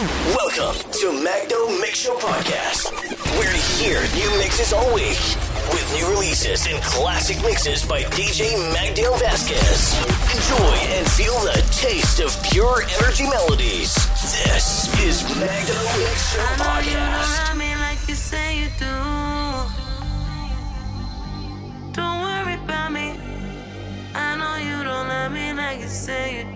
Welcome to Magno Mix Show Podcast. We're here new mixes all week with new releases and classic mixes by DJ Magdale Vasquez. Enjoy and feel the taste of pure energy melodies. This is Magno Mix Show Podcast. Say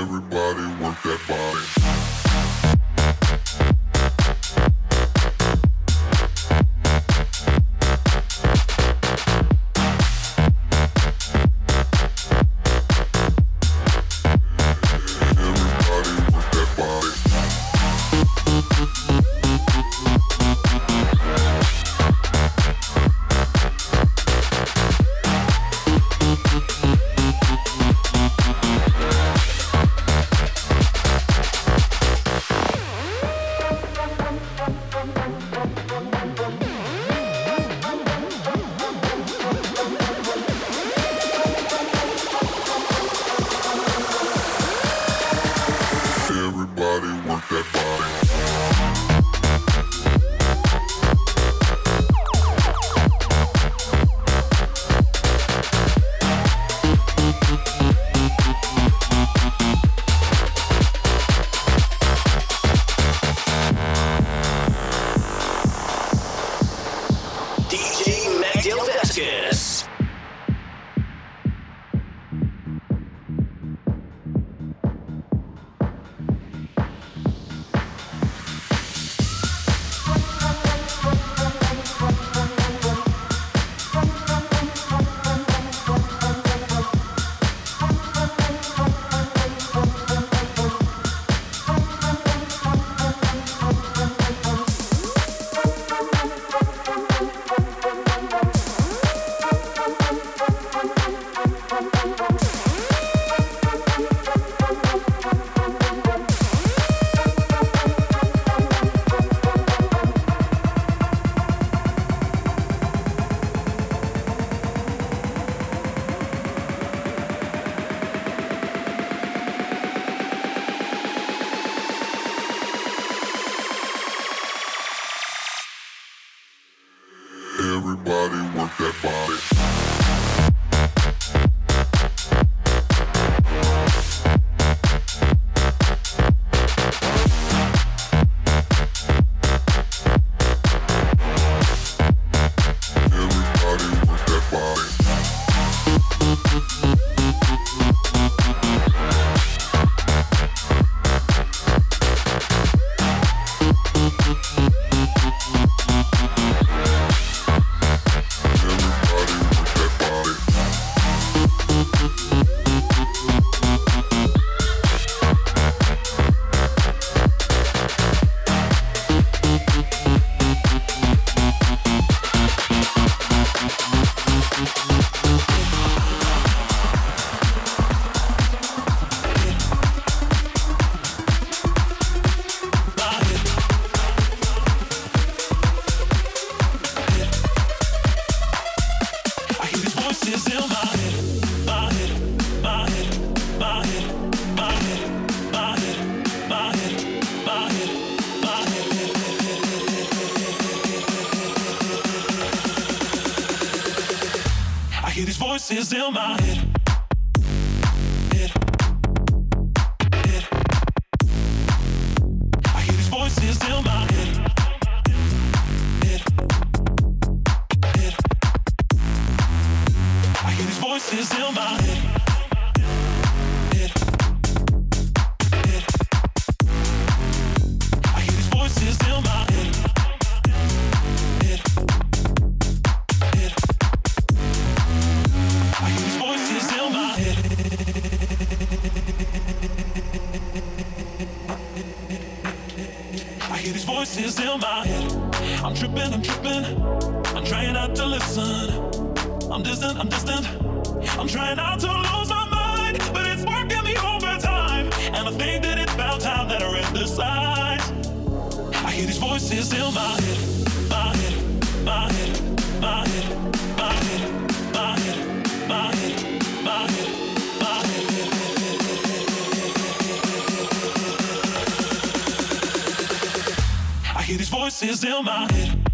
Everybody work that body. my I'm tripping. I'm trying not to listen. I'm distant, I'm distant. I'm trying not to lose my mind, but it's working me overtime. And I think that it's about time that I read the signs. I hear these voices in my head, my head, my head, my head, my head, my head, my head, my head, my head. I hear these voices in my head.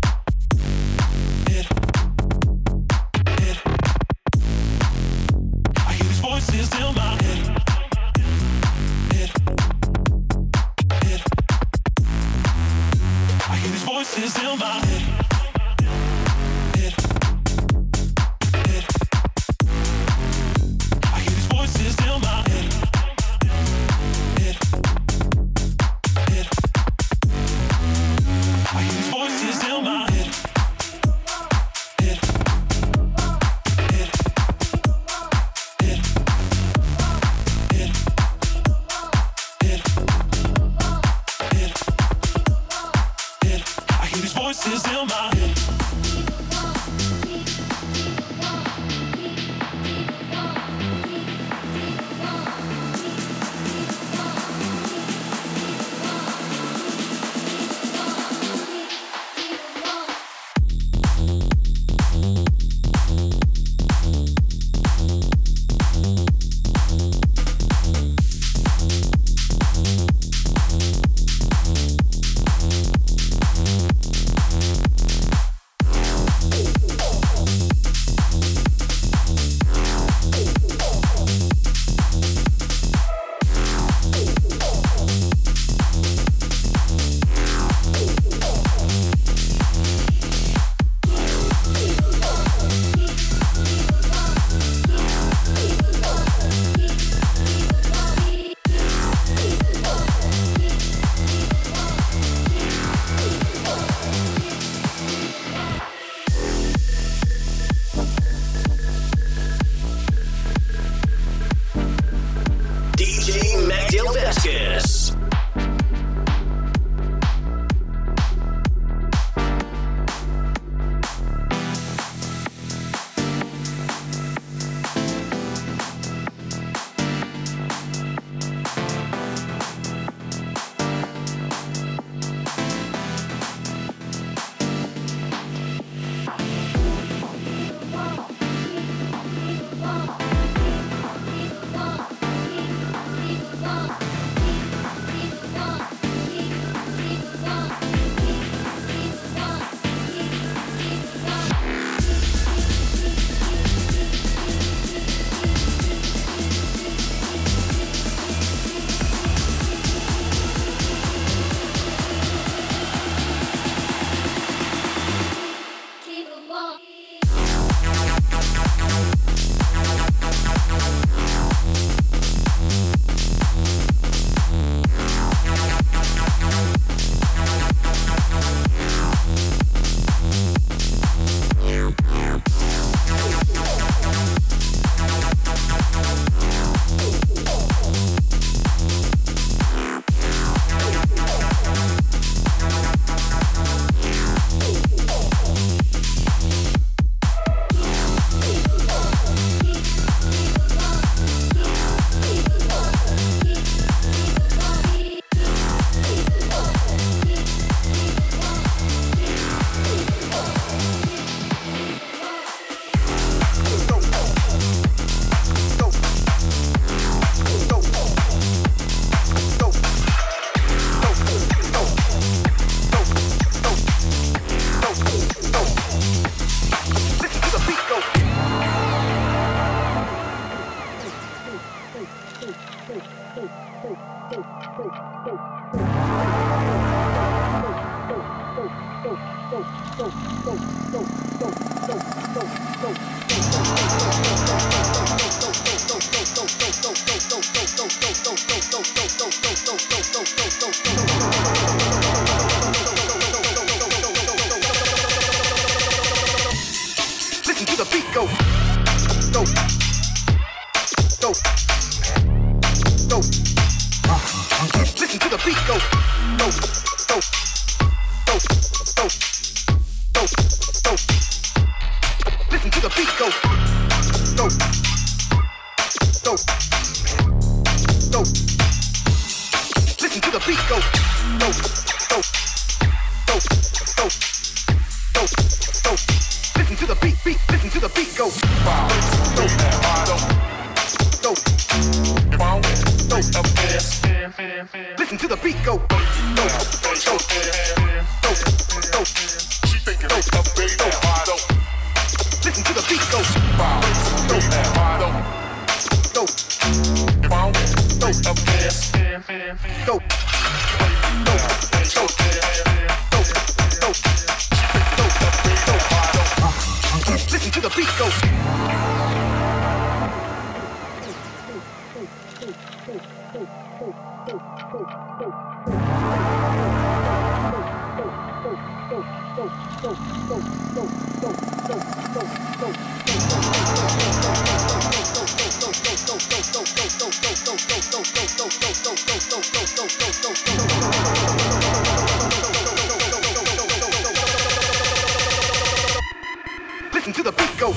Listen to the beat go.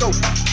Go.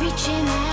reaching out.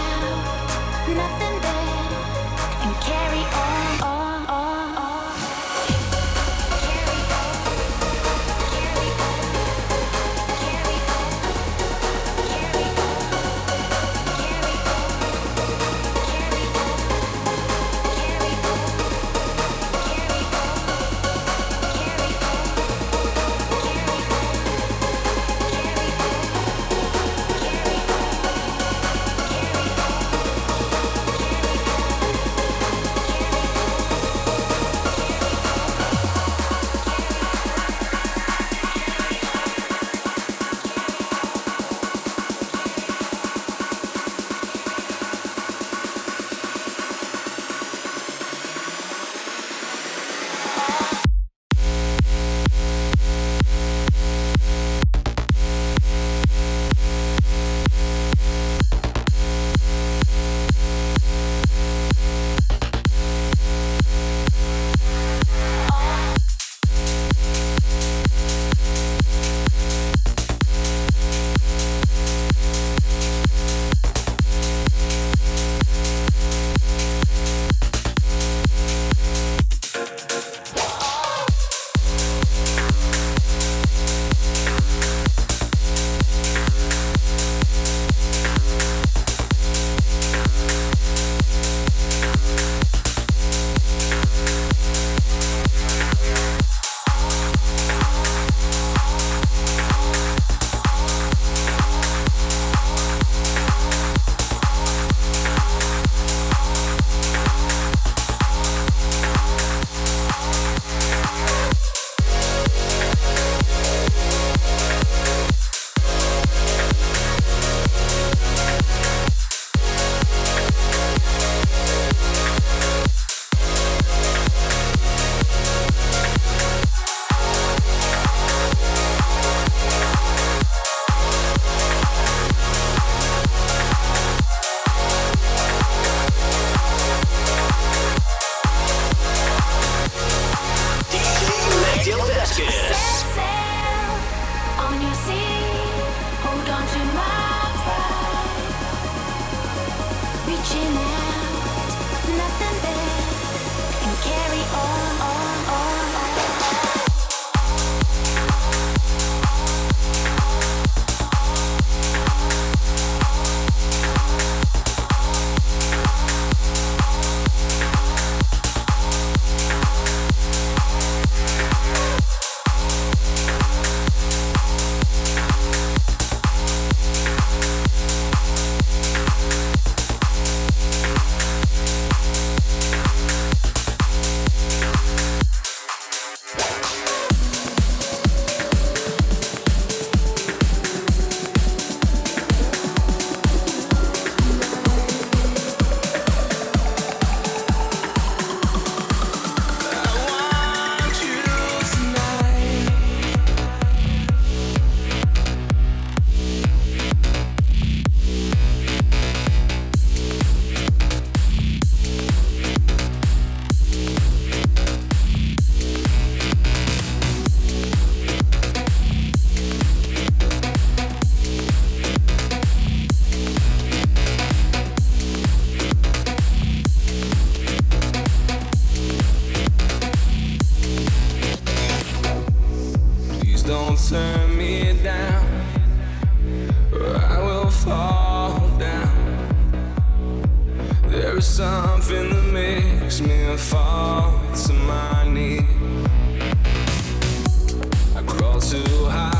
something that makes me fall to my knees. I crawl too high.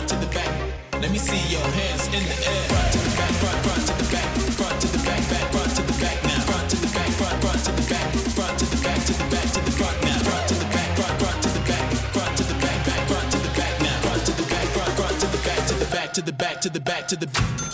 front to the back. Let me see your hands in the air. Front to the back, front, front to the back, front to the back, back, front to the back now. Front to the back, front, front to the back, front to the back, to the back, to the front now. Front to the back, front, front to the back, front to the back, back, front to the back now. Front to the back, front, front to the back, to the back, to the back, to the back, to the back.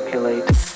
Calculate.